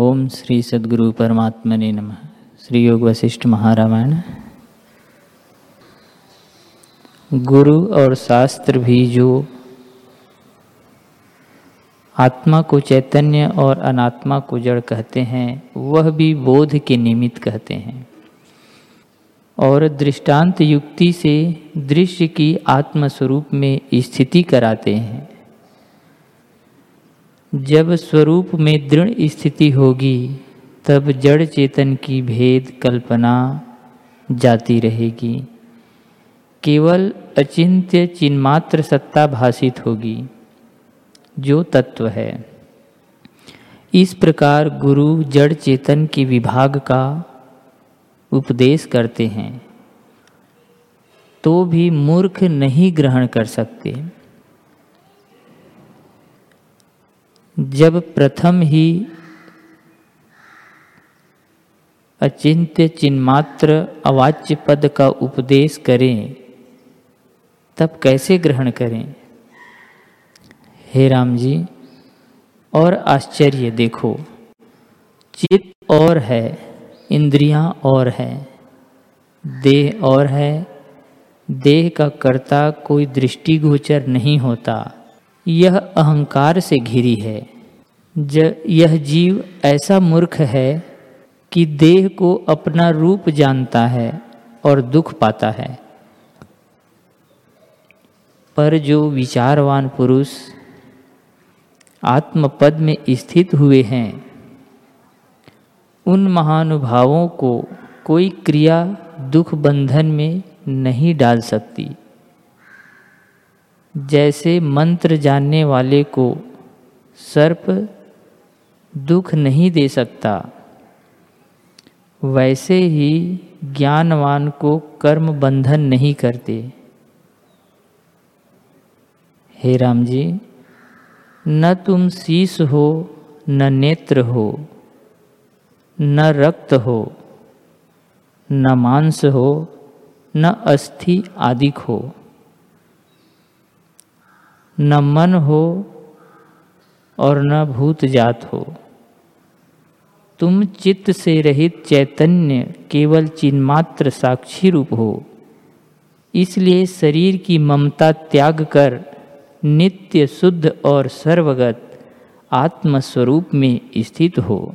ओम श्री सद्गुरु परमात्मने नमः। श्री योग वशिष्ठ महारामायण। गुरु और शास्त्र भी जो आत्मा को चैतन्य और अनात्मा को जड़ कहते हैं, वह भी बोध के निमित्त कहते हैं। और दृष्टांत युक्ति से दृश्य की आत्मस्वरूप में स्थिति कराते हैं। जब स्वरूप में दृढ़ स्थिति होगी, तब जड़ चेतन की भेद कल्पना जाती रहेगी। केवल अचिंत्य चिन्मात्र सत्ता भाषित होगी, जो तत्व है। इस प्रकार गुरु जड़ चेतन के विभाग का उपदेश करते हैं तो भी मूर्ख नहीं ग्रहण कर सकते। जब प्रथम ही अचिंत्य चिन्मात्र अवाच्य पद का उपदेश करें, तब कैसे ग्रहण करें? हे राम जी, और आश्चर्य देखो, चित्त और है, इंद्रियाँ और है, देह और है, देह का कर्ता कोई दृष्टिगोचर नहीं होता। यह अहंकार से घिरी है। ज, यह जीव ऐसा मूर्ख है कि देह को अपना रूप जानता है और दुख पाता है। पर जो विचारवान पुरुष आत्मपद में स्थित हुए हैं, उन महानुभावों को कोई क्रिया दुख बंधन में नहीं डाल सकती। जैसे मंत्र जानने वाले को सर्प दुख नहीं दे सकता, वैसे ही ज्ञानवान को कर्म बंधन नहीं करते। हे राम जी, न तुम शीश हो, न नेत्र हो, न रक्त हो, न मांस हो, न अस्थि आदिक हो। न मन हो और न भूत जात हो। तुम चित्त से रहित चैतन्य केवल चिन्मात्र साक्षी रूप हो। इसलिए शरीर की ममता त्याग कर नित्य शुद्ध और सर्वगत आत्मस्वरूप में स्थित हो।